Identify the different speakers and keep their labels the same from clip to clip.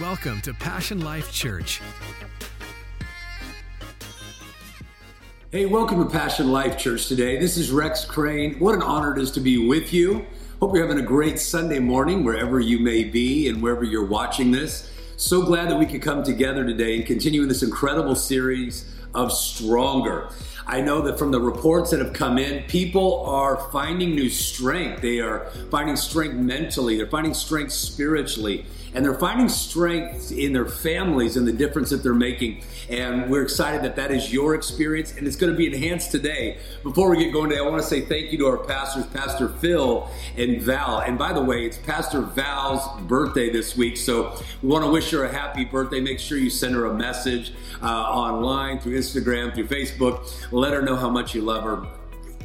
Speaker 1: Welcome to Passion Life Church.
Speaker 2: Hey, welcome to Passion Life Church today. This is Rex Crain. What an honor it is to be with you. Hope you're having a great Sunday morning wherever you may be and wherever you're watching this. So glad that we could come together today and continue in this incredible series of Stronger. I know that from the reports that have come in, people are finding new strength. They are finding strength mentally, they're finding strength spiritually, and they're finding strength in their families and the difference that they're making. And we're excited that that is your experience, and it's going to be enhanced today. Before we get going today, I want to say thank you to our pastors, Pastor Phil and Val. And by the way, it's Pastor Val's birthday this week, so we want to wish her a happy birthday. Make sure you send her a message uh, online through Instagram, through Facebook let her know how much you love her.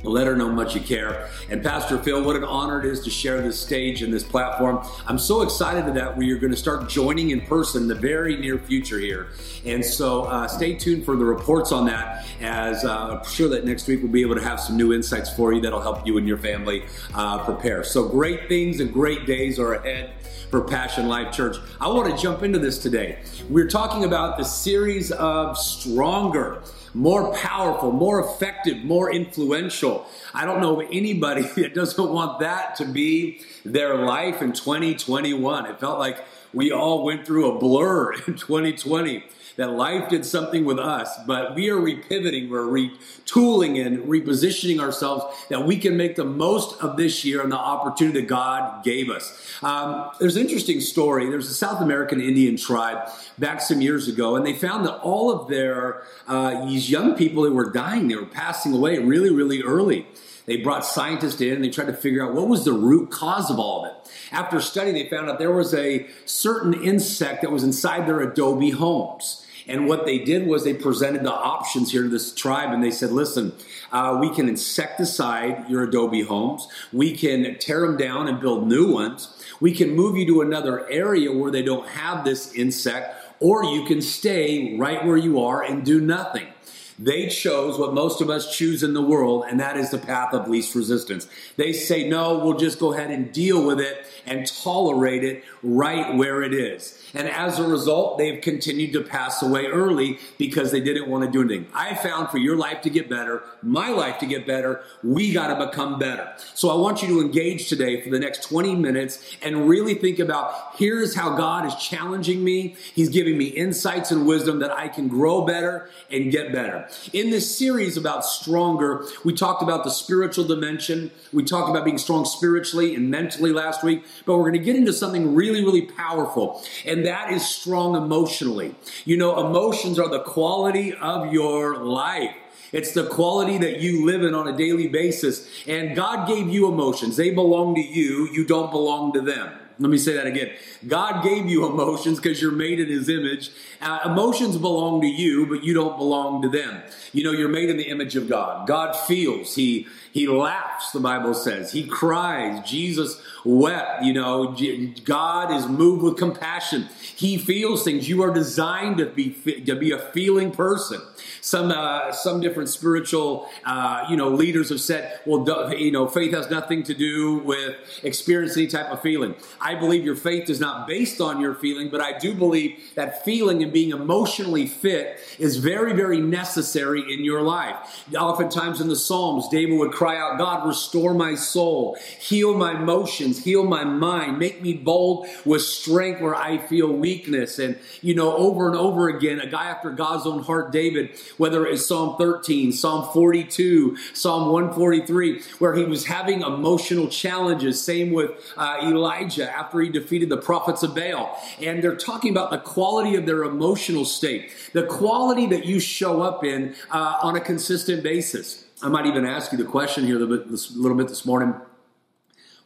Speaker 2: Let her know much you care. And Pastor Phil, what an honor it is to share this stage and this platform. I'm so excited that we are going to start joining in person in the very near future here. And so uh, stay tuned for the reports on that, as uh, I'm sure that next week we'll be able to have some new insights for you that'll help you and your family uh, prepare. So great things and great days are ahead for Passion Life Church. I want to jump into this today. We're talking about the series of Stronger more powerful, more effective, more influential. I don't know anybody that doesn't want that to be their life in 2021. It felt like we all went through a blur in 2020 that life did something with us, but we are repivoting, we're retooling and repositioning ourselves that we can make the most of this year and the opportunity that God gave us. Um, there's an interesting story. There's a South American Indian tribe back some years ago, and they found that all of their uh, these young people that were dying, they were passing away really, really early. They brought scientists in and they tried to figure out what was the root cause of all of it. After studying, they found out there was a certain insect that was inside their adobe homes. And what they did was they presented the options here to this tribe and they said, listen, uh, we can insecticide your adobe homes. We can tear them down and build new ones. We can move you to another area where they don't have this insect, or you can stay right where you are and do nothing. They chose what most of us choose in the world, and that is the path of least resistance. They say, no, we'll just go ahead and deal with it and tolerate it right where it is. And as a result, they've continued to pass away early because they didn't want to do anything. I found for your life to get better, my life to get better, we got to become better. So I want you to engage today for the next 20 minutes and really think about here's how God is challenging me. He's giving me insights and wisdom that I can grow better and get better. In this series about stronger, we talked about the spiritual dimension. We talked about being strong spiritually and mentally last week, but we're going to get into something really, really powerful. And that is strong emotionally. You know, emotions are the quality of your life. It's the quality that you live in on a daily basis. And God gave you emotions. They belong to you. You don't belong to them. Let me say that again. God gave you emotions because you're made in His image. Uh, emotions belong to you, but you don't belong to them. You know, you're made in the image of God. God feels. He He laughs. The Bible says He cries. Jesus wept. You know, God is moved with compassion. He feels things. You are designed to be to be a feeling person. Some uh, some different spiritual uh, you know leaders have said, well, you know, faith has nothing to do with experiencing any type of feeling. I believe your faith is not based on your feeling, but I do believe that feeling and being emotionally fit is very, very necessary in your life. Oftentimes in the Psalms, David would cry out, God, restore my soul, heal my emotions, heal my mind, make me bold with strength where I feel weakness. And, you know, over and over again, a guy after God's own heart, David, whether it's Psalm 13, Psalm 42, Psalm 143, where he was having emotional challenges. Same with uh, Elijah after he defeated the prophets of Baal. And they're talking about the quality of their emotional state, the quality that you show up in uh, on a consistent basis. I might even ask you the question here a little bit, a little bit this morning.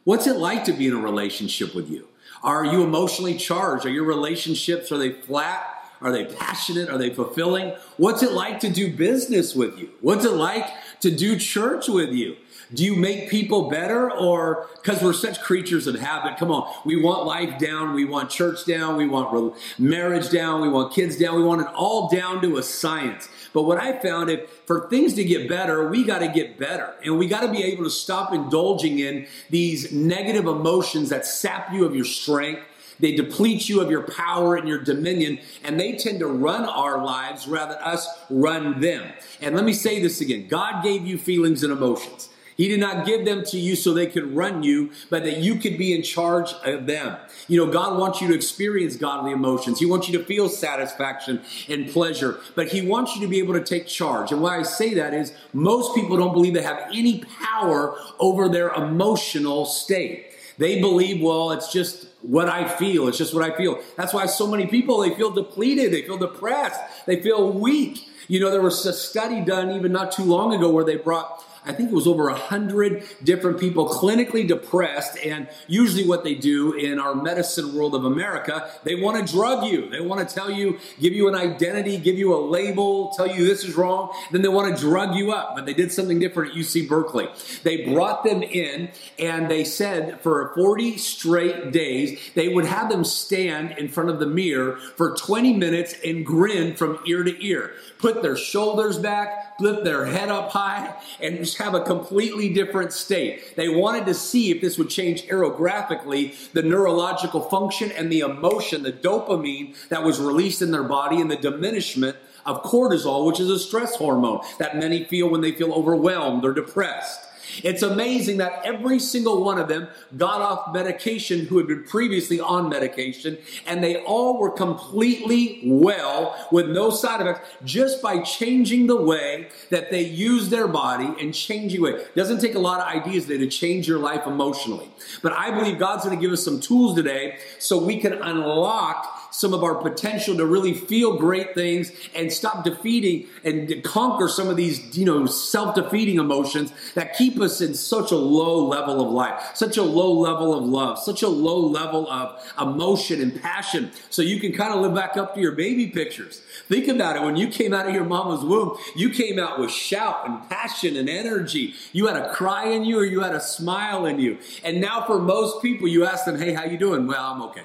Speaker 2: What's it like to be in a relationship with you? Are you emotionally charged? Are your relationships, are they flat? Are they passionate? Are they fulfilling? What's it like to do business with you? What's it like to do church with you? Do you make people better or because we're such creatures of habit? Come on, we want life down, we want church down, we want marriage down, we want kids down, we want it all down to a science. But what I found if for things to get better, we got to get better. And we got to be able to stop indulging in these negative emotions that sap you of your strength They deplete you of your power and your dominion, and they tend to run our lives rather than us run them. And let me say this again God gave you feelings and emotions. He did not give them to you so they could run you, but that you could be in charge of them. You know, God wants you to experience godly emotions. He wants you to feel satisfaction and pleasure, but He wants you to be able to take charge. And why I say that is most people don't believe they have any power over their emotional state. They believe, well, it's just what I feel. It's just what I feel. That's why so many people, they feel depleted. They feel depressed. They feel weak. You know, there was a study done even not too long ago where they brought I think it was over a hundred different people clinically depressed. And usually what they do in our medicine world of America, they want to drug you. They want to tell you, give you an identity, give you a label, tell you this is wrong. Then they want to drug you up. But they did something different at UC Berkeley. They brought them in and they said for 40 straight days, they would have them stand in front of the mirror for 20 minutes and grin from ear to ear. Put their shoulders back, lift their head up high, and just have a completely different state. They wanted to see if this would change aerographically the neurological function and the emotion, the dopamine that was released in their body and the diminishment of cortisol, which is a stress hormone that many feel when they feel overwhelmed or depressed. It's amazing that every single one of them got off medication who had been previously on medication, and they all were completely well with no side effects just by changing the way that they use their body and changing way. It doesn't take a lot of ideas today to change your life emotionally. But I believe God's going to give us some tools today so we can unlock some of our potential to really feel great things and stop defeating and conquer some of these, you know, self-defeating emotions that keep us in such a low level of life, such a low level of love, such a low level of emotion and passion. So you can kind of live back up to your baby pictures. Think about it. When you came out of your mama's womb, you came out with shout and passion and energy. You had a cry in you or you had a smile in you. And now for most people, you ask them, Hey, how you doing? Well, I'm okay.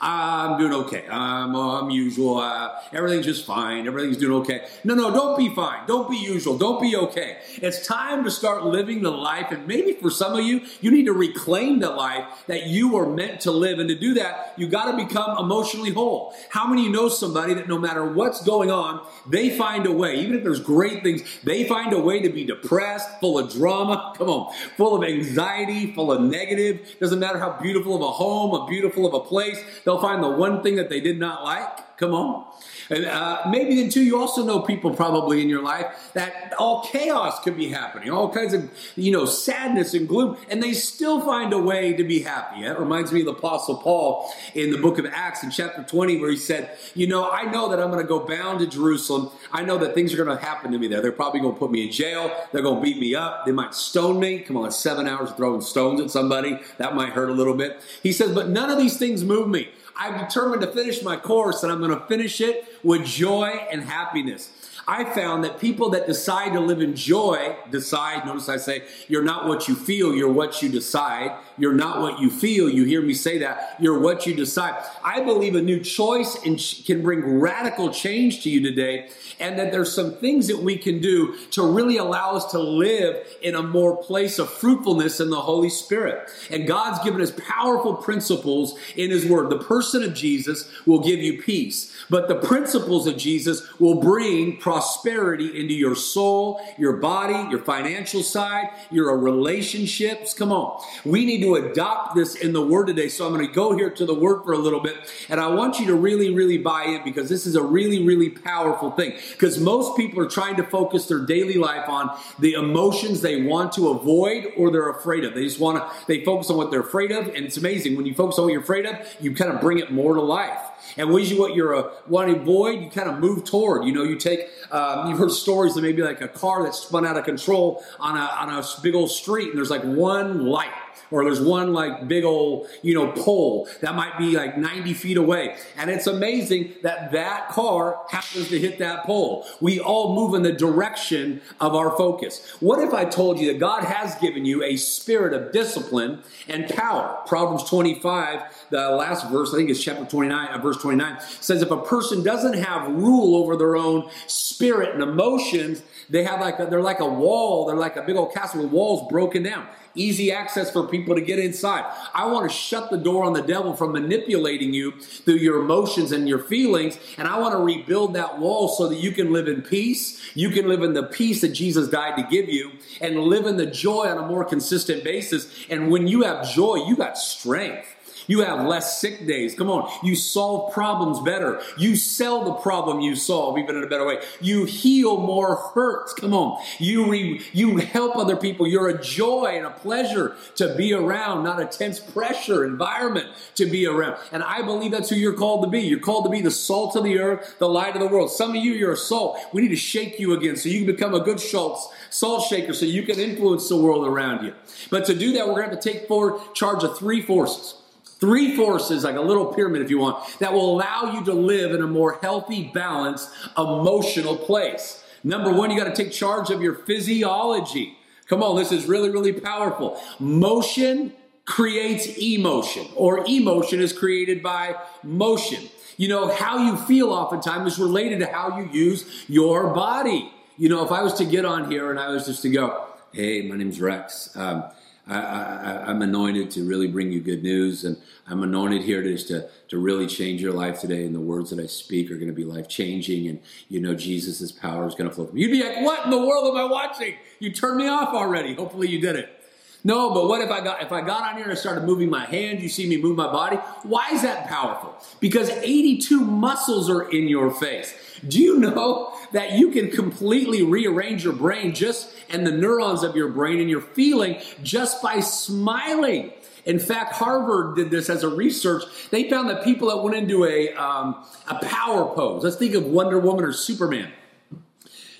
Speaker 2: I'm doing okay. I'm, I'm usual. Uh, everything's just fine. Everything's doing okay. No, no, don't be fine. Don't be usual. Don't be okay. It's time to start living the life. And maybe for some of you, you need to reclaim the life that you were meant to live. And to do that, you got to become emotionally whole. How many you know somebody that no matter what's going on, they find a way, even if there's great things, they find a way to be depressed, full of drama, come on, full of anxiety, full of negative. Doesn't matter how beautiful of a home, a beautiful of a place, they'll find the one thing that they did not like. Come on. And uh, maybe then too, you also know people probably in your life that all chaos could be happening, all kinds of you know sadness and gloom, and they still find a way to be happy. That reminds me of the Apostle Paul in the book of Acts in chapter 20, where he said, "You know, I know that I'm going to go bound to Jerusalem. I know that things are going to happen to me there. They're probably going to put me in jail. They're going to beat me up. They might stone me. Come on, seven hours throwing stones at somebody that might hurt a little bit." He says, "But none of these things move me." I'm determined to finish my course and I'm going to finish it with joy and happiness. I found that people that decide to live in joy decide, notice I say, you're not what you feel, you're what you decide. You're not what you feel. You hear me say that. You're what you decide. I believe a new choice can bring radical change to you today, and that there's some things that we can do to really allow us to live in a more place of fruitfulness in the Holy Spirit. And God's given us powerful principles in His Word. The person of Jesus will give you peace, but the principles of Jesus will bring prosperity into your soul, your body, your financial side, your relationships. Come on. We need to to adopt this in the Word today. So I'm going to go here to the Word for a little bit. And I want you to really, really buy in because this is a really, really powerful thing. Because most people are trying to focus their daily life on the emotions they want to avoid or they're afraid of. They just want to, they focus on what they're afraid of. And it's amazing. When you focus on what you're afraid of, you kind of bring it more to life. And what you what you're uh, want to avoid, you kind of move toward. You know, you take. Um, you've heard stories of maybe like a car that's spun out of control on a on a big old street, and there's like one light or there's one like big old, you know, pole that might be like 90 feet away. And it's amazing that that car happens to hit that pole. We all move in the direction of our focus. What if I told you that God has given you a spirit of discipline and power? Proverbs 25, the last verse, I think it's chapter 29, uh, verse 29, says if a person doesn't have rule over their own spirit and emotions, they have like a, they're like a wall, they're like a big old castle with walls broken down. Easy access for people to get inside. I want to shut the door on the devil from manipulating you through your emotions and your feelings. And I want to rebuild that wall so that you can live in peace. You can live in the peace that Jesus died to give you and live in the joy on a more consistent basis. And when you have joy, you got strength. You have less sick days. Come on. You solve problems better. You sell the problem you solve even in a better way. You heal more hurts. Come on. You re, you help other people. You're a joy and a pleasure to be around, not a tense pressure environment to be around. And I believe that's who you're called to be. You're called to be the salt of the earth, the light of the world. Some of you, you're a salt. We need to shake you again so you can become a good salt, salt shaker so you can influence the world around you. But to do that, we're going to have to take forward charge of three forces. Three forces, like a little pyramid if you want, that will allow you to live in a more healthy, balanced, emotional place. Number one, you got to take charge of your physiology. Come on, this is really, really powerful. Motion creates emotion, or emotion is created by motion. You know, how you feel oftentimes is related to how you use your body. You know, if I was to get on here and I was just to go, hey, my name's Rex. Um, I, am anointed to really bring you good news, and I'm anointed here to, to to really change your life today. And the words that I speak are going to be life changing, and you know Jesus' power is going to flow from you. You'd be like, "What in the world am I watching? You turned me off already." Hopefully, you did it. No, but what if I got if I got on here and started moving my hand? You see me move my body. Why is that powerful? Because 82 muscles are in your face. Do you know that you can completely rearrange your brain just and the neurons of your brain and your feeling just by smiling? In fact, Harvard did this as a research. They found that people that went into a, um, a power pose, let's think of Wonder Woman or Superman,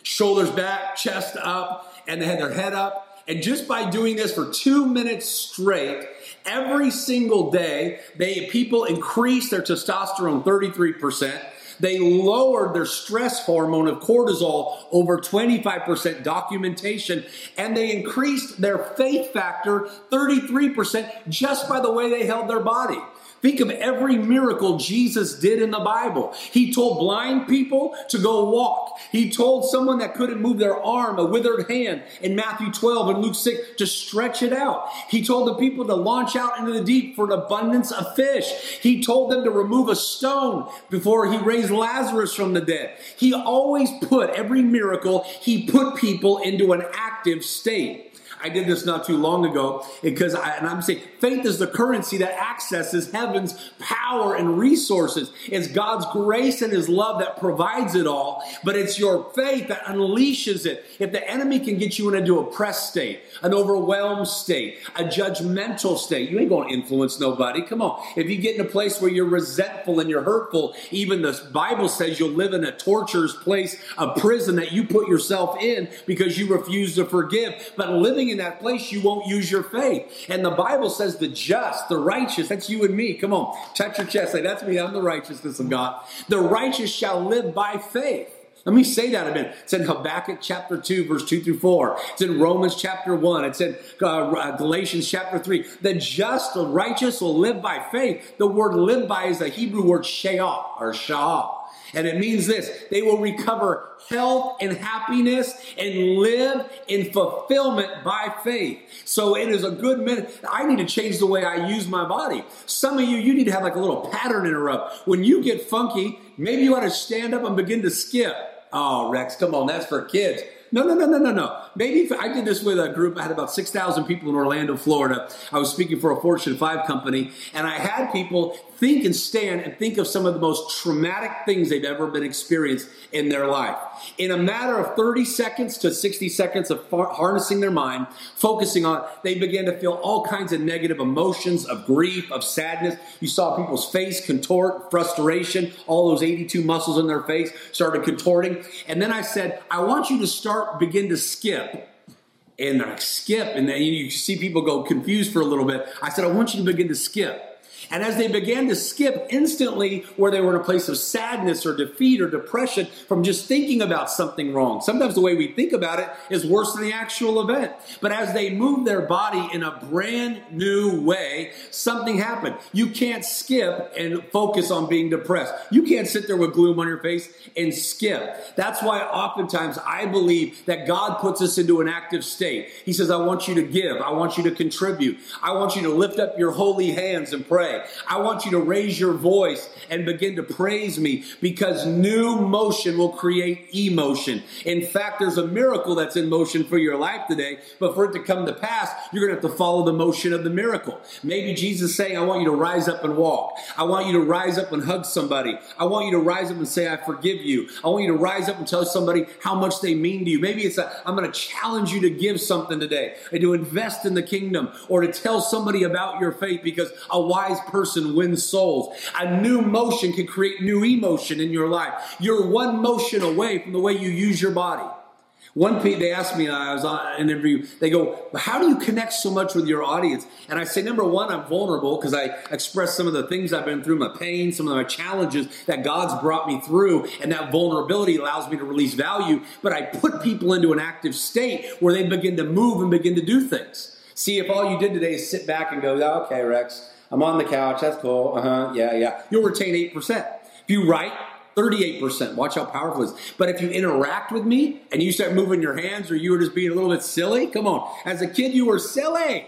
Speaker 2: shoulders back, chest up, and they had their head up. And just by doing this for two minutes straight, every single day, they people increase their testosterone 33%. They lowered their stress hormone of cortisol over 25% documentation, and they increased their faith factor 33% just by the way they held their body. Think of every miracle Jesus did in the Bible. He told blind people to go walk. He told someone that couldn't move their arm, a withered hand, in Matthew 12 and Luke 6 to stretch it out. He told the people to launch out into the deep for an abundance of fish. He told them to remove a stone before he raised Lazarus from the dead. He always put every miracle, he put people into an active state. I did this not too long ago because I, and I'm saying faith is the currency that accesses heaven's power and resources. It's God's grace and his love that provides it all, but it's your faith that unleashes it. If the enemy can get you into a oppressed state, an overwhelmed state, a judgmental state, you ain't going to influence nobody. Come on. If you get in a place where you're resentful and you're hurtful, even the Bible says you'll live in a torturous place, a prison that you put yourself in because you refuse to forgive. But living in that place, you won't use your faith. And the Bible says the just, the righteous, that's you and me. Come on, touch your chest. Say, that's me. I'm the righteousness of God. The righteous shall live by faith. Let me say that a minute. It's in Habakkuk chapter 2, verse 2 through 4. It's in Romans chapter 1. It's in uh, uh, Galatians chapter 3. The just, the righteous will live by faith. The word live by is the Hebrew word she'ah or sha'ah. And it means this they will recover health and happiness and live in fulfillment by faith. So it is a good minute. I need to change the way I use my body. Some of you, you need to have like a little pattern interrupt. When you get funky, maybe you ought to stand up and begin to skip. Oh, Rex, come on, that's for kids. No, no, no, no, no, no. Maybe if I did this with a group, I had about 6,000 people in Orlando, Florida. I was speaking for a Fortune 5 company, and I had people think and stand and think of some of the most traumatic things they've ever been experienced in their life. In a matter of 30 seconds to 60 seconds of harnessing their mind, focusing on, they began to feel all kinds of negative emotions of grief, of sadness. You saw people's face contort, frustration, all those 82 muscles in their face started contorting. And then I said, I want you to start, begin to skip and they're like, skip. And then you see people go confused for a little bit. I said, I want you to begin to skip. And as they began to skip instantly where they were in a place of sadness or defeat or depression from just thinking about something wrong. Sometimes the way we think about it is worse than the actual event. But as they moved their body in a brand new way, something happened. You can't skip and focus on being depressed. You can't sit there with gloom on your face and skip. That's why oftentimes I believe that God puts us into an active state. He says, I want you to give. I want you to contribute. I want you to lift up your holy hands and pray. I want you to raise your voice and begin to praise me because new motion will create emotion. In fact, there's a miracle that's in motion for your life today, but for it to come to pass, you're going to have to follow the motion of the miracle. Maybe Jesus saying, I want you to rise up and walk. I want you to rise up and hug somebody. I want you to rise up and say, I forgive you. I want you to rise up and tell somebody how much they mean to you. Maybe it's a, I'm going to challenge you to give something today and to invest in the kingdom or to tell somebody about your faith because a wise person wins souls. A new motion can create new emotion in your life. You're one motion away from the way you use your body. One they asked me, I was on an interview, they go, How do you connect so much with your audience? And I say, Number one, I'm vulnerable because I express some of the things I've been through, my pain, some of my challenges that God's brought me through, and that vulnerability allows me to release value. But I put people into an active state where they begin to move and begin to do things. See, if all you did today is sit back and go, Okay, Rex, I'm on the couch, that's cool, uh huh, yeah, yeah, you'll retain 8%. If you write, 38%. Watch how powerful it is. But if you interact with me and you start moving your hands or you were just being a little bit silly, come on. As a kid, you were silly.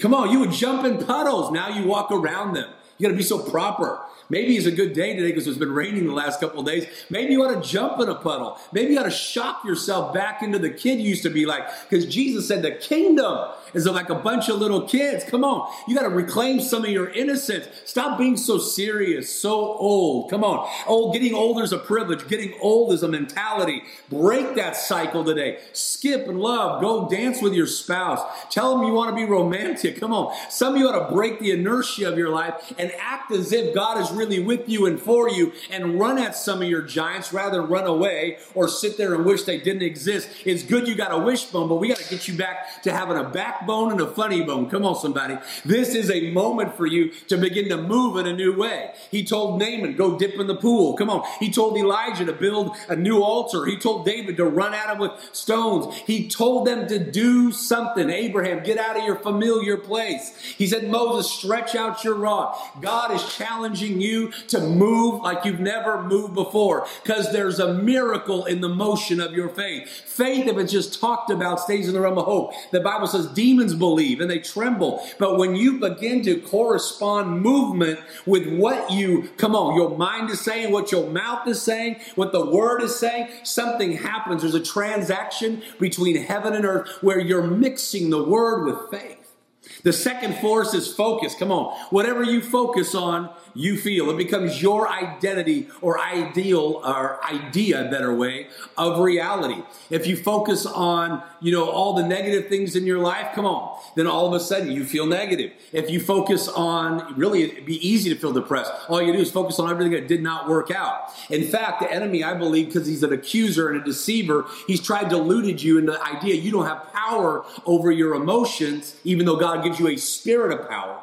Speaker 2: Come on, you would jump in puddles. Now you walk around them. You got to be so proper. Maybe it's a good day today because it's been raining the last couple days. Maybe you ought to jump in a puddle. Maybe you ought to shock yourself back into the kid you used to be like. Because Jesus said the kingdom is like a bunch of little kids. Come on. You got to reclaim some of your innocence. Stop being so serious, so old. Come on. Oh, getting older is a privilege. Getting old is a mentality. Break that cycle today. Skip and love. Go dance with your spouse. Tell them you want to be romantic. Come on. Some of you ought to break the inertia of your life and act as if God is really with you and for you and run at some of your giants rather than run away or sit there and wish they didn't exist. It's good you got a wishbone, but we got to get you back to having a back backbone and a funny bone. Come on, somebody. This is a moment for you to begin to move in a new way. He told Naaman, go dip in the pool. Come on. He told Elijah to build a new altar. He told David to run at him with stones. He told them to do something. Abraham, get out of your familiar place. He said, Moses, stretch out your rod. God is challenging you to move like you've never moved before because there's a miracle in the motion of your faith. Faith, if it's just talked about, stays in the realm of hope. The Bible says, demons believe and they tremble. But when you begin to correspond movement with what you, come on, your mind is saying, what your mouth is saying, what the word is saying, something happens. There's a transaction between heaven and earth where you're mixing the word with faith. The second force is focus. Come on. Whatever you focus on, you feel. It becomes your identity or ideal or idea, better way, of reality. If you focus on, you know, all the negative things in your life, come on, then all of a sudden you feel negative. If you focus on, really, it'd be easy to feel depressed. All you do is focus on everything that did not work out. In fact, the enemy, I believe, because he's an accuser and a deceiver, he's tried to deluded you into the idea you don't have power over your emotions, even though God gives you a spirit of power.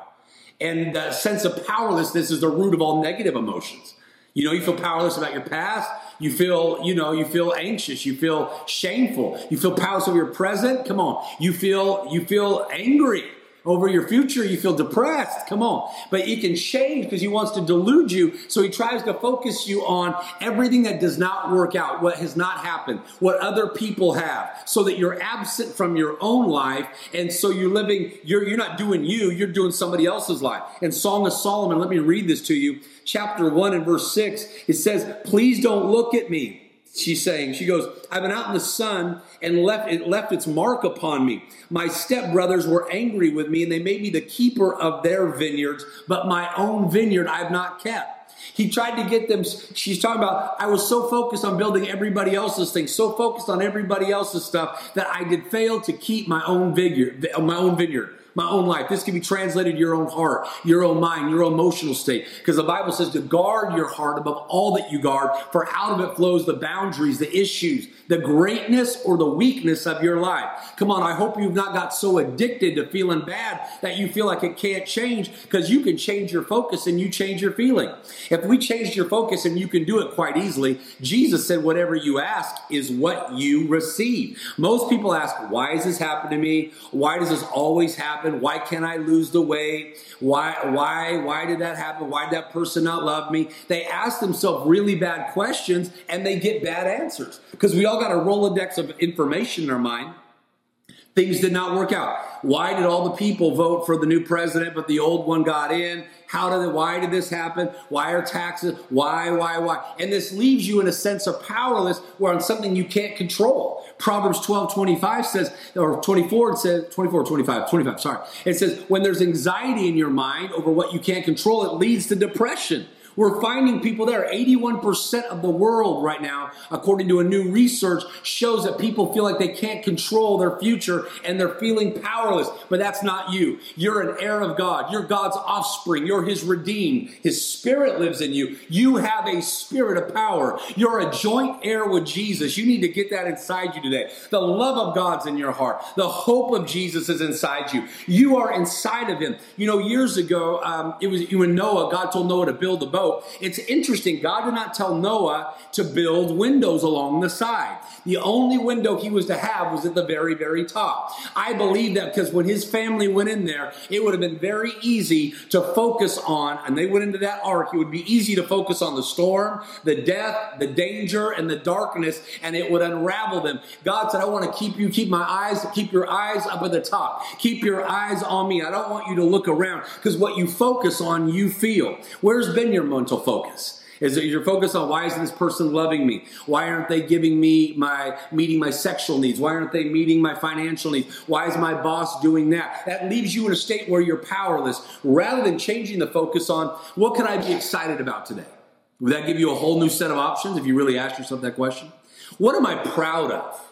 Speaker 2: And the sense of powerlessness is the root of all negative emotions. You know, you feel powerless about your past. You feel, you know, you feel anxious. You feel shameful. You feel powerless over your present. Come on. You feel, you feel angry over your future, you feel depressed. Come on. But he can change because he wants to delude you. So he tries to focus you on everything that does not work out, what has not happened, what other people have, so that you're absent from your own life. And so you're living, you're, you're not doing you, you're doing somebody else's life. And Song of Solomon, let me read this to you. Chapter 1 and verse 6, it says, Please don't look at me she's saying, she goes, I've been out in the sun and left it left its mark upon me. My stepbrothers were angry with me and they made me the keeper of their vineyards, but my own vineyard I've not kept. He tried to get them, she's talking about, I was so focused on building everybody else's thing, so focused on everybody else's stuff that I did fail to keep my own vineyard, my own vineyard. My own life. This can be translated your own heart, your own mind, your emotional state. Because the Bible says to guard your heart above all that you guard, for out of it flows the boundaries, the issues, the greatness or the weakness of your life. Come on, I hope you've not got so addicted to feeling bad that you feel like it can't change because you can change your focus and you change your feeling. If we change your focus and you can do it quite easily, Jesus said, whatever you ask is what you receive. Most people ask, why is this happening to me? Why does this always happen? Why can't I lose the weight? Why, why, why did that happen? Why did that person not love me? They ask themselves really bad questions and they get bad answers because we all got a Rolodex of information in our mind. Things did not work out. Why did all the people vote for the new president, but the old one got in? How did it, why did this happen? Why are taxes? Why, why, why? And this leaves you in a sense of powerless where on something you can't control. Proverbs 12, 25 says, or 24, it says, 24, 25, 25, sorry. It says, when there's anxiety in your mind over what you can't control, it leads to depression. We're finding people there. 81% of the world right now, according to a new research, shows that people feel like they can't control their future and they're feeling powerless. But that's not you. You're an heir of God. You're God's offspring. You're His redeemed. His Spirit lives in you. You have a spirit of power. You're a joint heir with Jesus. You need to get that inside you today. The love of God's in your heart. The hope of Jesus is inside you. You are inside of Him. You know, years ago, um, it was you and Noah. God told Noah to build a boat It's interesting. God did not tell Noah to build windows along the side. The only window he was to have was at the very, very top. I believe that because when his family went in there, it would have been very easy to focus on, and they went into that ark, it would be easy to focus on the storm, the death, the danger, and the darkness, and it would unravel them. God said, I want to keep you, keep my eyes, keep your eyes up at the top. Keep your eyes on me. I don't want you to look around because what you focus on, you feel. Where's been your mental focus? Is it your focus on why isn't this person loving me? Why aren't they giving me my meeting my sexual needs? Why aren't they meeting my financial needs? Why is my boss doing that? That leaves you in a state where you're powerless rather than changing the focus on what can I be excited about today? Would that give you a whole new set of options if you really ask yourself that question? What am I proud of?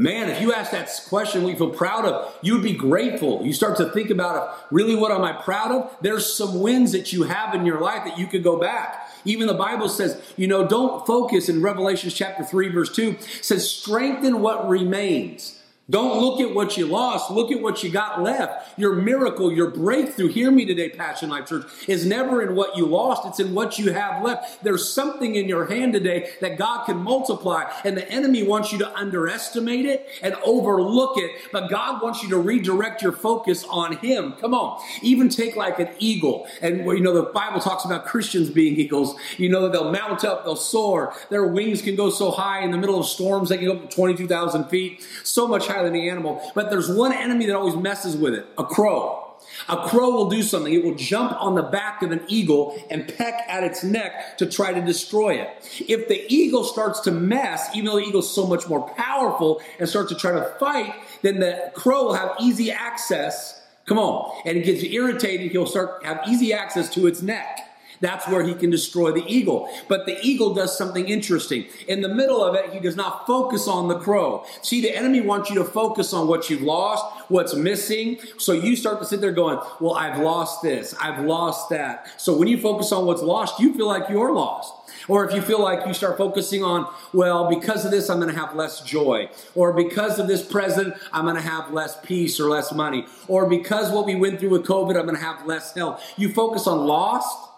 Speaker 2: Man, if you ask that question, what you feel proud of, you would be grateful. You start to think about. Really, what am I proud of? There's some wins that you have in your life that you could go back. Even the Bible says, you know, don't focus in Revelation chapter 3, verse 2, says, strengthen what remains. Don't look at what you lost. Look at what you got left. Your miracle, your breakthrough, hear me today, Passion Life Church, is never in what you lost. It's in what you have left. There's something in your hand today that God can multiply. And the enemy wants you to underestimate it and overlook it. But God wants you to redirect your focus on Him. Come on. Even take like an eagle. And you know, the Bible talks about Christians being eagles. You know, they'll mount up, they'll soar. Their wings can go so high in the middle of storms, they can go up to 22,000 feet. So much higher than the animal. But there's one enemy that always messes with it a crow. A crow will do something. It will jump on the back of an eagle and peck at its neck to try to destroy it. If the eagle starts to mess, even though the eagle's so much more powerful and starts to try to fight, then the crow will have easy access. Come on. And it gets irritated. He'll start have easy access to its neck. That's where he can destroy the eagle. But the eagle does something interesting. In the middle of it, he does not focus on the crow. See, the enemy wants you to focus on what you've lost, what's missing. So you start to sit there going, Well, I've lost this, I've lost that. So when you focus on what's lost, you feel like you're lost. Or if you feel like you start focusing on, well, because of this, I'm going to have less joy. Or because of this present, I'm going to have less peace or less money. Or because what we went through with COVID, I'm going to have less health. You focus on lost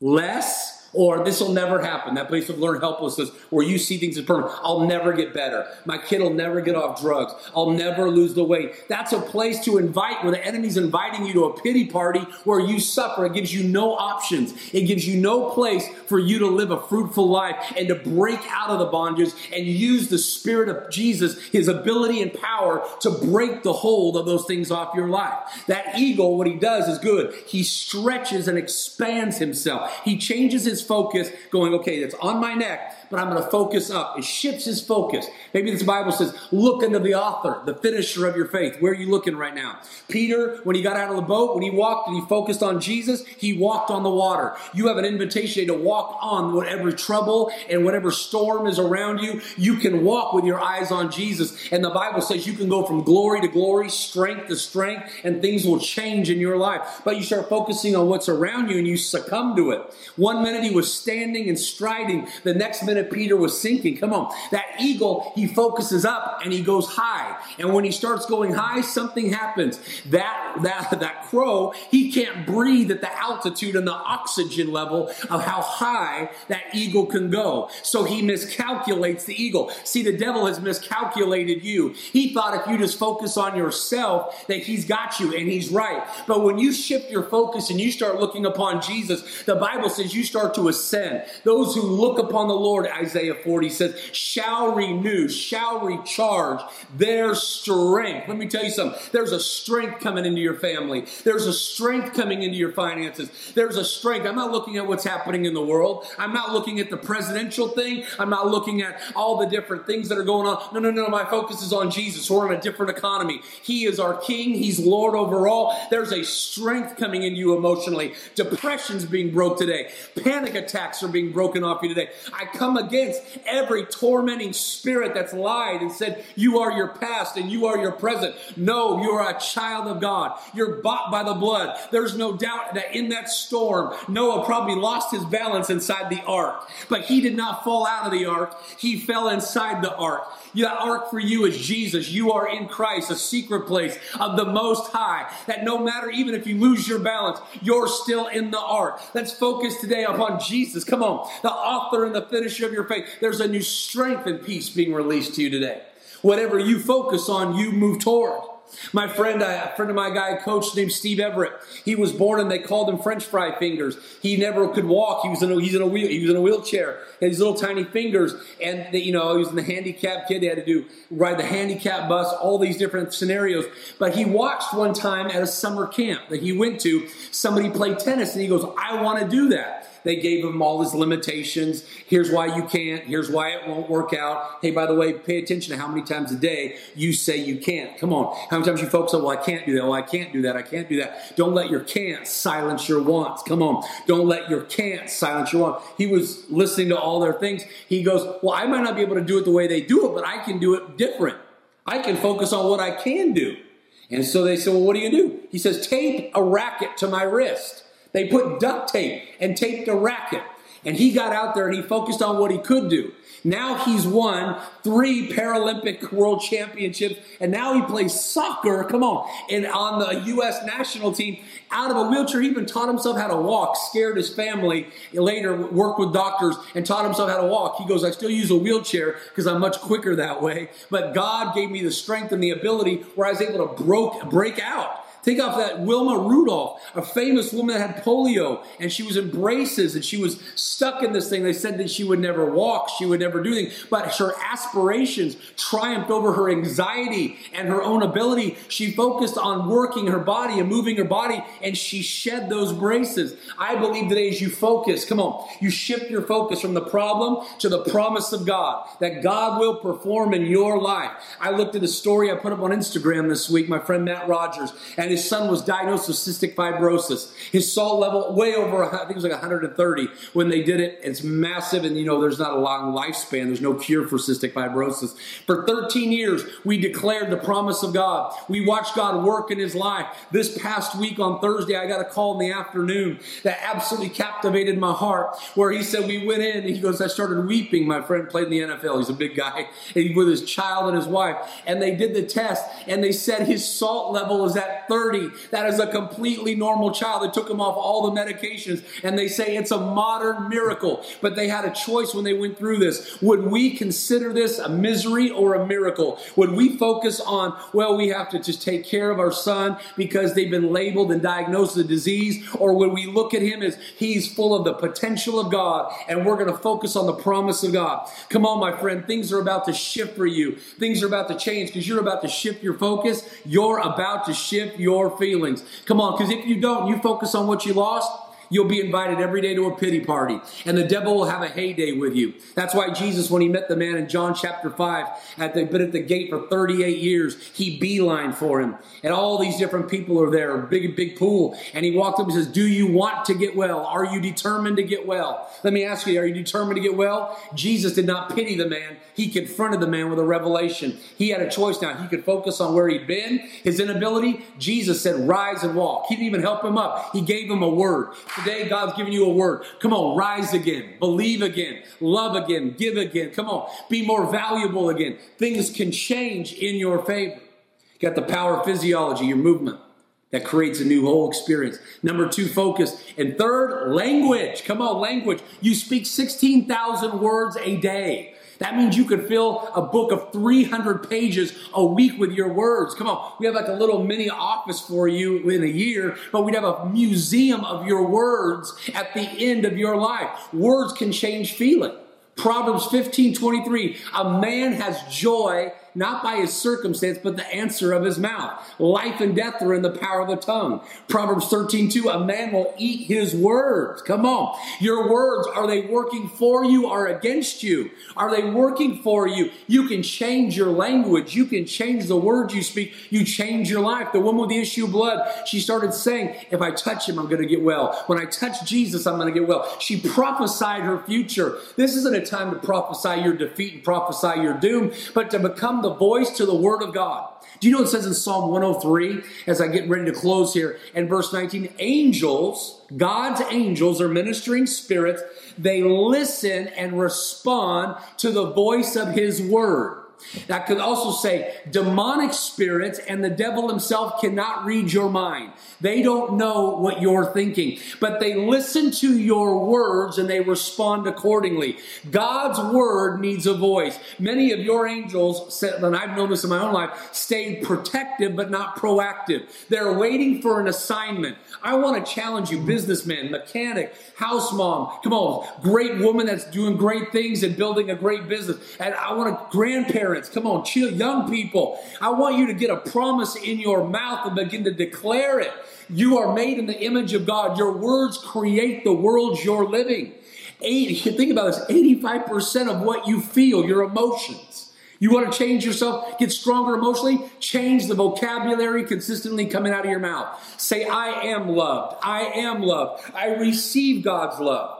Speaker 2: less or this will never happen. That place of learned helplessness where you see things as permanent. I'll never get better. My kid will never get off drugs. I'll never lose the weight. That's a place to invite where the enemy's inviting you to a pity party where you suffer. It gives you no options. It gives you no place for you to live a fruitful life and to break out of the bondages and use the Spirit of Jesus, His ability and power to break the hold of those things off your life. That eagle, what he does is good. He stretches and expands himself. He changes his focus, going, okay, it's on my neck, but I'm going to focus up. It shifts his focus. Maybe this Bible says, look unto the author, the finisher of your faith. Where are you looking right now? Peter, when he got out of the boat, when he walked and he focused on Jesus, he walked on the water. You have an invitation to walk on whatever trouble and whatever storm is around you. You can walk with your eyes on Jesus. And the Bible says you can go from glory to glory, strength to strength, and things will change in your life. But you start focusing on what's around you and you succumb to it. One minute he was standing and striding, the next minute Peter was sinking. Come on. That eagle, he focuses up and he goes high. And when he starts going high, something happens. That that that crow, he can't breathe at the altitude and the oxygen level of how high that eagle can go. So he miscalculates the eagle. See, the devil has miscalculated you. He thought if you just focus on yourself that he's got you and he's right. But when you shift your focus and you start looking upon Jesus, the Bible says you start to ascend. Those who look upon the Lord, Isaiah 40 says, shall renew, shall recharge their strength. Let me tell you something. There's a strength coming into your family. There's a strength coming into your finances. There's a strength. I'm not looking at what's happening in the world. I'm not looking at the presidential thing. I'm not looking at all the different things that are going on. No, no, no. My focus is on Jesus. We're in a different economy. He is our King. He's Lord over all. There's a strength coming into you emotionally. Depression's being broke today. Panic attacks are being broken off you today. I come against every tormenting spirit that's lied and said, You are your past and you are your present. No, you are a child of God. You're bought by the blood. There's no doubt that in that storm, Noah probably lost his balance inside the ark, but he did not fall out of the ark. He fell inside the ark. The ark for you is Jesus. You are in Christ, a secret place of the Most High. That no matter, even if you lose your balance, you're still in the ark. Let's focus today upon Jesus. Come on, the author and the finisher of your faith. There's a new strength and peace being released to you today. Whatever you focus on, you move toward. My friend, a friend of my guy, a coach named Steve Everett. He was born and they called him French fry fingers. He never could walk. He was in a, he's in a wheel, he was in a wheelchair. He had these little tiny fingers, and you know he was in the handicap kid. They had to do ride the handicap bus, all these different scenarios. But he watched one time at a summer camp that he went to. Somebody played tennis, and he goes, "I want to do that." They gave him all his limitations. Here's why you can't. Here's why it won't work out. Hey, by the way, pay attention to how many times a day you say you can't. Come on. How many times you focus on, well, I can't do that. Well, I can't do that. I can't do that. Don't let your can't silence your wants. Come on. Don't let your can't silence your wants. He was listening to all their things. He goes, well, I might not be able to do it the way they do it, but I can do it different. I can focus on what I can do. And so they said, well, what do you do? He says, tape a racket to my wrist. They put duct tape and taped a racket. And he got out there and he focused on what he could do. Now he's won three Paralympic world championships, and now he plays soccer. Come on. And on the U.S. national team, out of a wheelchair, he even taught himself how to walk, scared his family, later worked with doctors and taught himself how to walk. He goes, I still use a wheelchair because I'm much quicker that way. But God gave me the strength and the ability where I was able to broke, break out. Think of that Wilma Rudolph, a famous woman that had polio, and she was in braces and she was stuck in this thing. They said that she would never walk, she would never do anything, but her aspirations triumphed over her anxiety and her own ability. She focused on working her body and moving her body, and she shed those braces. I believe today as you focus, come on, you shift your focus from the problem to the promise of God, that God will perform in your life. I looked at a story I put up on Instagram this week, my friend Matt Rogers, and his son was diagnosed with cystic fibrosis. His salt level way over, I think it was like 130 when they did it. It's massive, and you know, there's not a long lifespan. There's no cure for cystic fibrosis. For 13 years, we declared the promise of God. We watched God work in his life. This past week on Thursday, I got a call in the afternoon that absolutely captivated my heart where he said, We went in, and he goes, I started weeping. My friend played in the NFL. He's a big guy, and with his child and his wife. And they did the test, and they said his salt level is at 30. 30 that is a completely normal child. They took him off all the medications and they say it's a modern miracle. But they had a choice when they went through this. Would we consider this a misery or a miracle? Would we focus on, well, we have to just take care of our son because they've been labeled and diagnosed with a disease? Or would we look at him as he's full of the potential of God and we're going to focus on the promise of God? Come on, my friend. Things are about to shift for you. Things are about to change because you're about to shift your focus. You're about to shift your your feelings. Come on, because if you don't, you focus on what you lost, You'll be invited every day to a pity party, and the devil will have a heyday with you. That's why Jesus, when he met the man in John chapter 5, had been at the gate for 38 years, he beeline for him. And all these different people are there, big, big pool. And he walked up and says, Do you want to get well? Are you determined to get well? Let me ask you, are you determined to get well? Jesus did not pity the man. He confronted the man with a revelation. He had a choice now. He could focus on where he'd been, his inability. Jesus said, Rise and walk. He didn't even help him up. He gave him a word. Today, God's giving you a word. Come on, rise again, believe again, love again, give again. Come on, be more valuable again. Things can change in your favor. You got the power of physiology, your movement that creates a new whole experience. Number two, focus. And third, language. Come on, language. You speak 16,000 words a day. That means you could fill a book of 300 pages a week with your words. Come on, we have like a little mini office for you in a year, but we'd have a museum of your words at the end of your life. Words can change feeling. Proverbs 15 23, a man has joy not by his circumstance, but the answer of his mouth. Life and death are in the power of the tongue. Proverbs 13, 2, a man will eat his words. Come on. Your words, are they working for you or against you? Are they working for you? You can change your language. You can change the words you speak. You change your life. The woman with the issue of blood, she started saying, if I touch him, I'm going to get well. When I touch Jesus, I'm going to get well. She prophesied her future. This isn't a time to prophesy your defeat and prophesy your doom, but to become the the voice to the word of God. Do you know it says in Psalm 103, as I get ready to close here, in verse 19, angels, God's angels are ministering spirits. They listen and respond to the voice of his word. That could also say demonic spirits and the devil himself cannot read your mind. They don't know what you're thinking, but they listen to your words and they respond accordingly. God's word needs a voice. Many of your angels, and I've noticed in my own life, stay protective but not proactive. They're waiting for an assignment. I want to challenge you, businessman, mechanic, house mom. Come on, great woman that's doing great things and building a great business. And I want to grandparents. Come on, chill, young people. I want you to get a promise in your mouth and begin to declare it. You are made in the image of God. Your words create the world you're living. 80, think about this 85% of what you feel, your emotions. You want to change yourself, get stronger emotionally? Change the vocabulary consistently coming out of your mouth. Say, I am loved. I am loved. I receive God's love.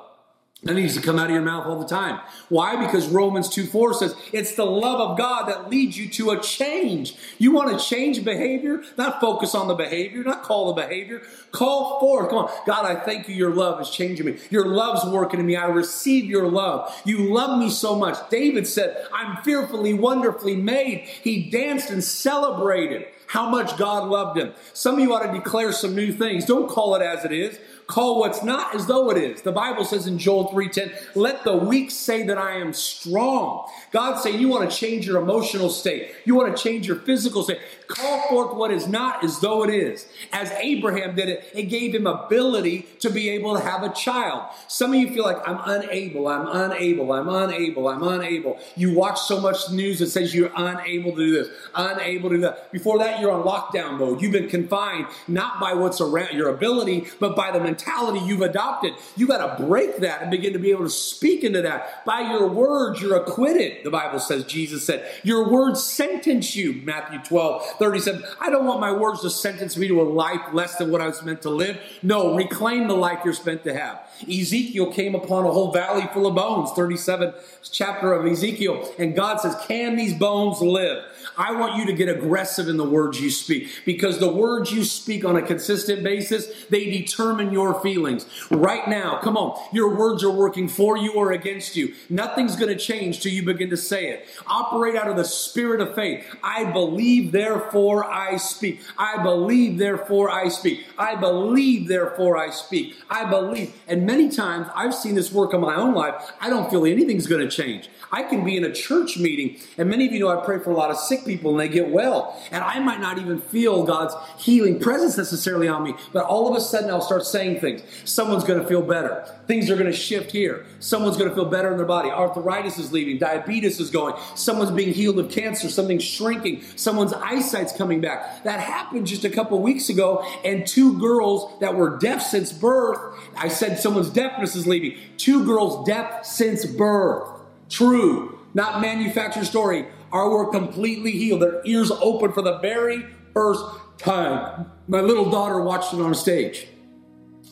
Speaker 2: That needs to come out of your mouth all the time. Why? Because Romans 2 4 says it's the love of God that leads you to a change. You want to change behavior? Not focus on the behavior, not call the behavior. Call forth. Come on. God, I thank you. Your love is changing me. Your love's working in me. I receive your love. You love me so much. David said, I'm fearfully, wonderfully made. He danced and celebrated how much God loved him. Some of you ought to declare some new things. Don't call it as it is. Call what's not as though it is. The Bible says in Joel 3:10, "Let the weak say that I am strong." God's saying you want to change your emotional state. You want to change your physical state. Call forth what is not as though it is. As Abraham did it, it gave him ability to be able to have a child. Some of you feel like I'm unable, I'm unable, I'm unable, I'm unable. You watch so much news that says you're unable to do this, unable to do that. Before that, you're on lockdown mode. You've been confined not by what's around your ability, but by the mentality you've adopted. You got to break that and begin to be able to speak into that. By your words, you're acquitted, the Bible says, Jesus said. Your words sentence you, Matthew 12. 37. I don't want my words to sentence me to a life less than what I was meant to live. No, reclaim the life you're meant to have. Ezekiel came upon a whole valley full of bones, 37 chapter of Ezekiel, and God says, Can these bones live? I want you to get aggressive in the words you speak because the words you speak on a consistent basis, they determine your feelings. Right now, come on, your words are working for you or against you. Nothing's going to change till you begin to say it. Operate out of the spirit of faith. I believe, therefore I speak. I believe, therefore I speak. I believe, therefore I speak. I believe. And many times I've seen this work in my own life. I don't feel anything's going to change. I can be in a church meeting, and many of you know I pray for a lot of sick people and they get well. And I might not even feel God's healing presence necessarily on me, but all of a sudden I'll start saying things. Someone's going to feel better. Things are going to shift here. Someone's going to feel better in their body. Arthritis is leaving. Diabetes is going. Someone's being healed of cancer. Something's shrinking. Someone's eyesight's coming back. That happened just a couple weeks ago, and two girls that were deaf since birth, I said someone's deafness is leaving. Two girls deaf since birth. True, not manufactured story. Are were completely healed. Their ears open for the very first time. My little daughter watched it on stage.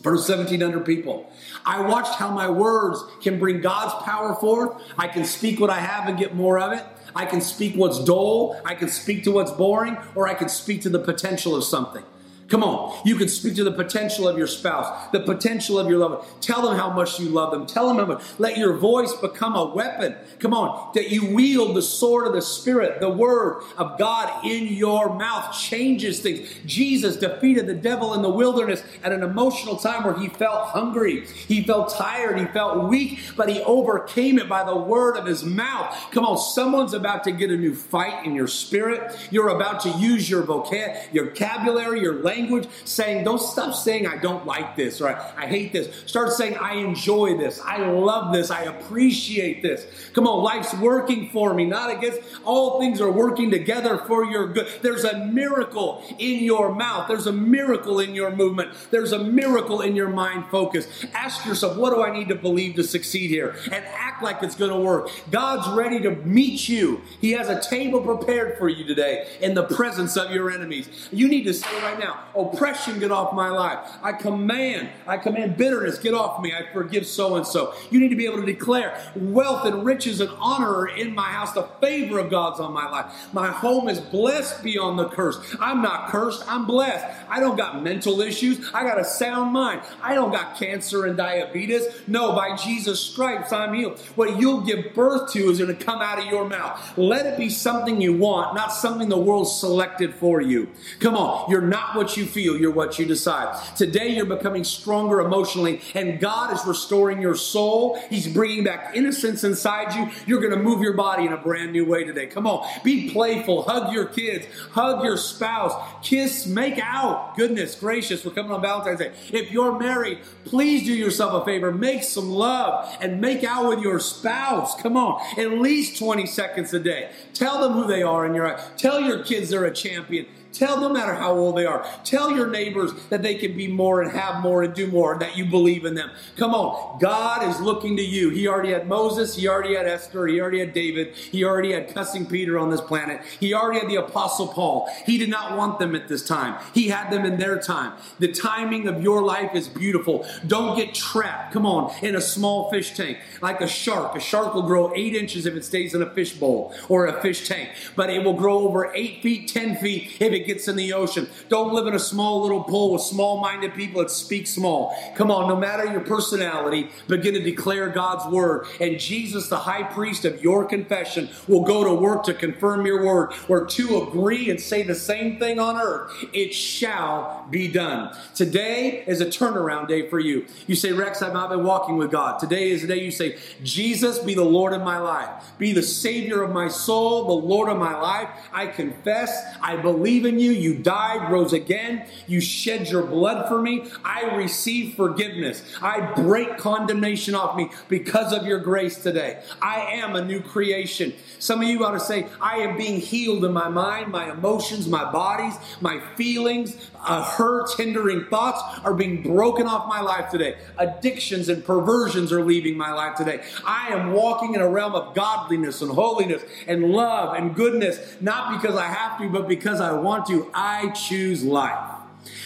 Speaker 2: First 1,700 people. I watched how my words can bring God's power forth. I can speak what I have and get more of it. I can speak what's dull. I can speak to what's boring, or I can speak to the potential of something. Come on. You can speak to the potential of your spouse, the potential of your lover. Tell them how much you love them. Tell them how much. Let your voice become a weapon. Come on. That you wield the sword of the Spirit, the word of God in your mouth changes things. Jesus defeated the devil in the wilderness at an emotional time where he felt hungry. He felt tired. He felt weak, but he overcame it by the word of his mouth. Come on. Someone's about to get a new fight in your spirit. You're about to use your vocab, your vocabulary, your language language, saying, don't stop saying, I don't like this or I, I hate this. Start saying, I enjoy this. I love this. I appreciate this. Come on, life's working for me, not against. All things are working together for your good. There's a miracle in your mouth. There's a miracle in your movement. There's a miracle in your mind focus. Ask yourself, what do I need to believe to succeed here? And act like it's going to work. God's ready to meet you. He has a table prepared for you today in the presence of your enemies. You need to say right now, oppression get off my life. I command, I command bitterness get off me. I forgive so and so. You need to be able to declare wealth and riches and honor are in my house. The favor of God's on my life. My home is blessed beyond the curse. I'm not cursed. I'm blessed. I don't got mental issues. I got a sound mind. I don't got cancer and diabetes. No, by Jesus' stripes, I'm healed. What you'll give birth to is going to come out of your mouth. Let it be something you want, not something the world selected for you. Come on. You're not what you feel, you're what you decide. Today, you're becoming stronger emotionally, and God is restoring your soul. He's bringing back innocence inside you. You're going to move your body in a brand new way today. Come on, be playful. Hug your kids, hug your spouse, kiss, make out. Goodness gracious, we're coming on Valentine's Day. If you're married, please do yourself a favor. Make some love and make out with your spouse. Come on, at least 20 seconds a day. Tell them who they are in your eye. Tell your kids they're a champion. Tell no matter how old they are. Tell your neighbors that they can be more and have more and do more and that you believe in them. Come on. God is looking to you. He already had Moses. He already had Esther. He already had David. He already had cussing Peter on this planet. He already had the apostle Paul. He did not want them at this time. He had them in their time. The timing of your life is beautiful. Don't get trapped. Come on. In a small fish tank like a shark. A shark will grow eight inches if it stays in a fish bowl or a fish tank, but it will grow over eight feet, 10 feet if it gets in the ocean. Don't live in a small little pool with small minded people that speak small. Come on, no matter your personality, begin to declare God's word. And Jesus, the high priest of your confession, will go to work to confirm your word. Where two agree and say the same thing on earth, it shall be done. Today is a turnaround day for you. You say, Rex, I've not been walking with God. Today is the day you say, Jesus, be the Lord of my life, be the Savior of my soul, the Lord of my life. I confess, I believe in you. You died, rose again. You shed your blood for me. I receive forgiveness. I break condemnation off me because of your grace today. I am a new creation. Some of you ought to say, I am being healed in my mind, my emotions, my bodies, my feelings, uh, hurts, hindering thoughts are being broken off my life today. Addictions and perversions are leaving my life today. I am walking in a realm of godliness and holiness and love and goodness, not because I have to, but because I want to. I choose life.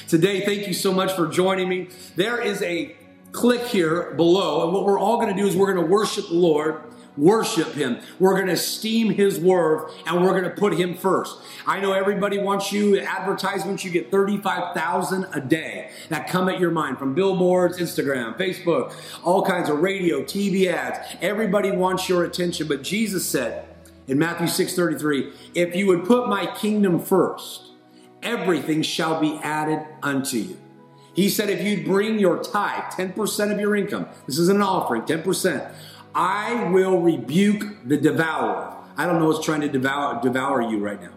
Speaker 2: Today, thank you so much for joining me. There is a click here below, and what we're all going to do is we're going to worship the Lord worship him. We're going to esteem his word and we're going to put him first. I know everybody wants you advertisements. You get 35,000 a day that come at your mind from billboards, Instagram, Facebook, all kinds of radio, TV ads. Everybody wants your attention. But Jesus said in Matthew 6:33, if you would put my kingdom first, everything shall be added unto you. He said, if you'd bring your tithe, 10% of your income, this is an offering, 10%, I will rebuke the devourer. I don't know what's trying to devour, devour you right now.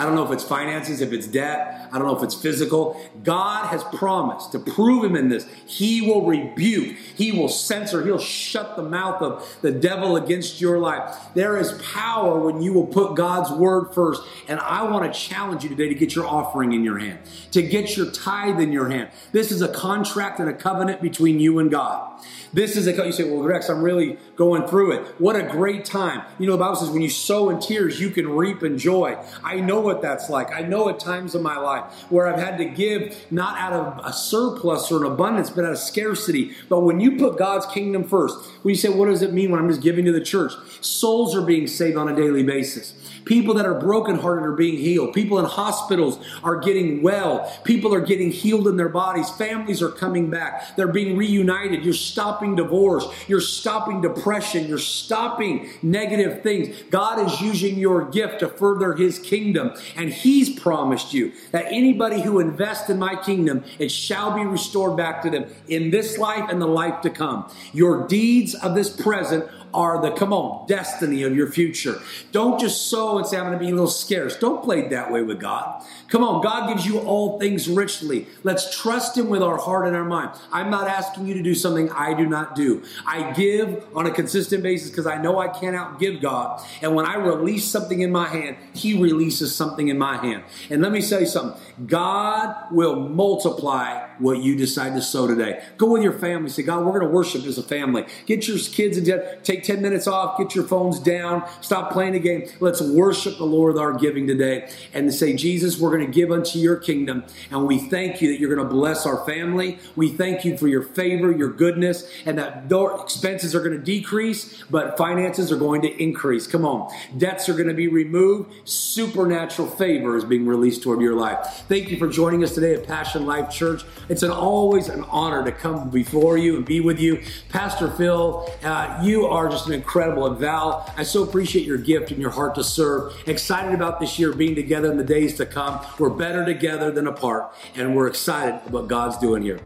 Speaker 2: I don't know if it's finances, if it's debt. I don't know if it's physical. God has promised to prove him in this. He will rebuke, he will censor, he'll shut the mouth of the devil against your life. There is power when you will put God's word first. And I want to challenge you today to get your offering in your hand, to get your tithe in your hand. This is a contract and a covenant between you and God. This is a, cut. you say, well, Rex, I'm really going through it. What a great time. You know, the Bible says when you sow in tears, you can reap in joy. I know what that's like. I know at times in my life where I've had to give not out of a surplus or an abundance, but out of scarcity. But when you put God's kingdom first, when you say, what does it mean when I'm just giving to the church? Souls are being saved on a daily basis. People that are brokenhearted are being healed. People in hospitals are getting well. People are getting healed in their bodies. Families are coming back. They're being reunited. You're stopping divorce. You're stopping depression. You're stopping negative things. God is using your gift to further his kingdom. And he's promised you that anybody who invests in my kingdom, it shall be restored back to them in this life and the life to come. Your deeds of this present are the, come on, destiny of your future. Don't just sow and say, I'm going to be a little scarce. Don't play that way with God. Come on, God gives you all things richly. Let's trust Him with our heart and our mind. I'm not asking you to do something I do not do. I give on a consistent basis because I know I can't outgive God. And when I release something in my hand, He releases something in my hand. And let me say something God will multiply what you decide to sow today. Go with your family. Say, God, we're going to worship as a family. Get your kids and take 10 minutes off. Get your phones down. Stop playing the game. Let's worship the Lord our giving today and say, Jesus, we're going to give unto your kingdom. And we thank you that you're going to bless our family. We thank you for your favor, your goodness, and that expenses are going to decrease, but finances are going to increase. Come on. Debts are going to be removed. Supernatural favor is being released toward your life. Thank you for joining us today at Passion Life Church. It's an always an honor to come before you and be with you. Pastor Phil, uh, you are just an incredible. And Val, I so appreciate your gift and your heart to serve. Excited about this year being together in the days to come. We're better together than apart, and we're excited about God's doing here.